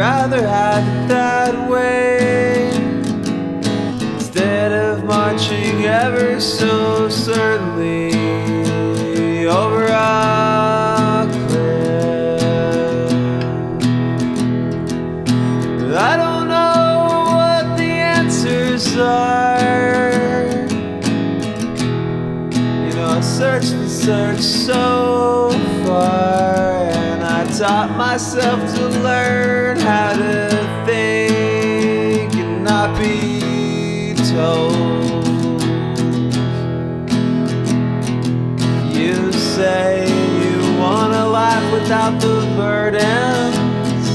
rather have it that way. Instead of marching ever so certainly over a cliff. I don't know what the answers are. You know, I searched and searched so taught myself to learn how to think and not be told. You say you want a life without the burdens,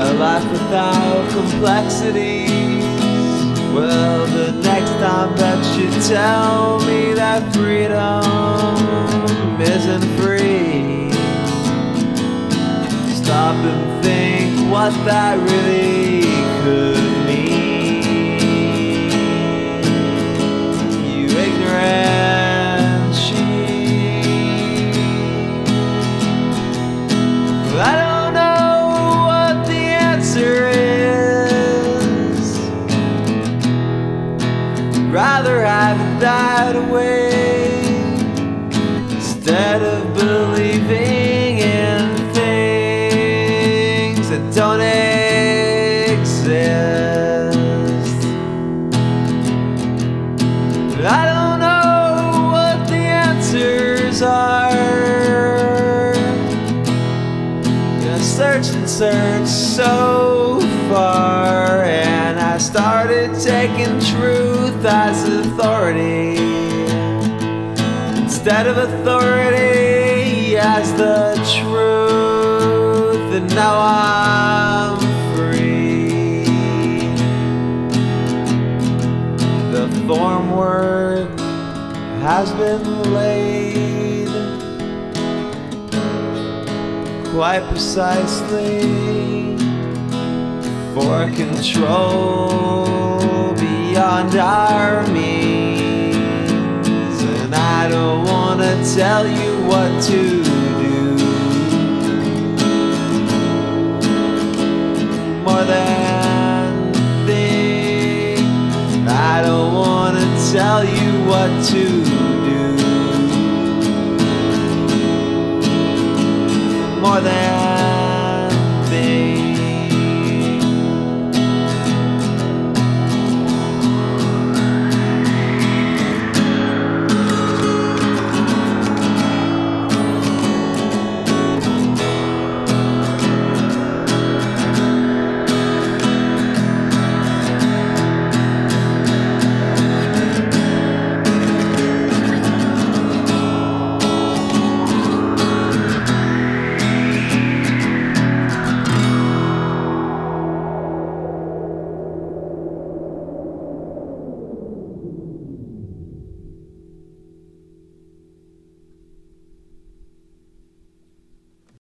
a life without complexities. Well, the next time that you tell me that freedom what that really could mean. You ignorant sheep. I don't know what the answer is. Rather have it that way so far, and I started taking truth as authority instead of authority as the truth. And now I'm free. The form work has been laid quite precisely for control beyond our means. And I don't wanna tell you what to do. More than think, I don't wanna tell you what to do. More than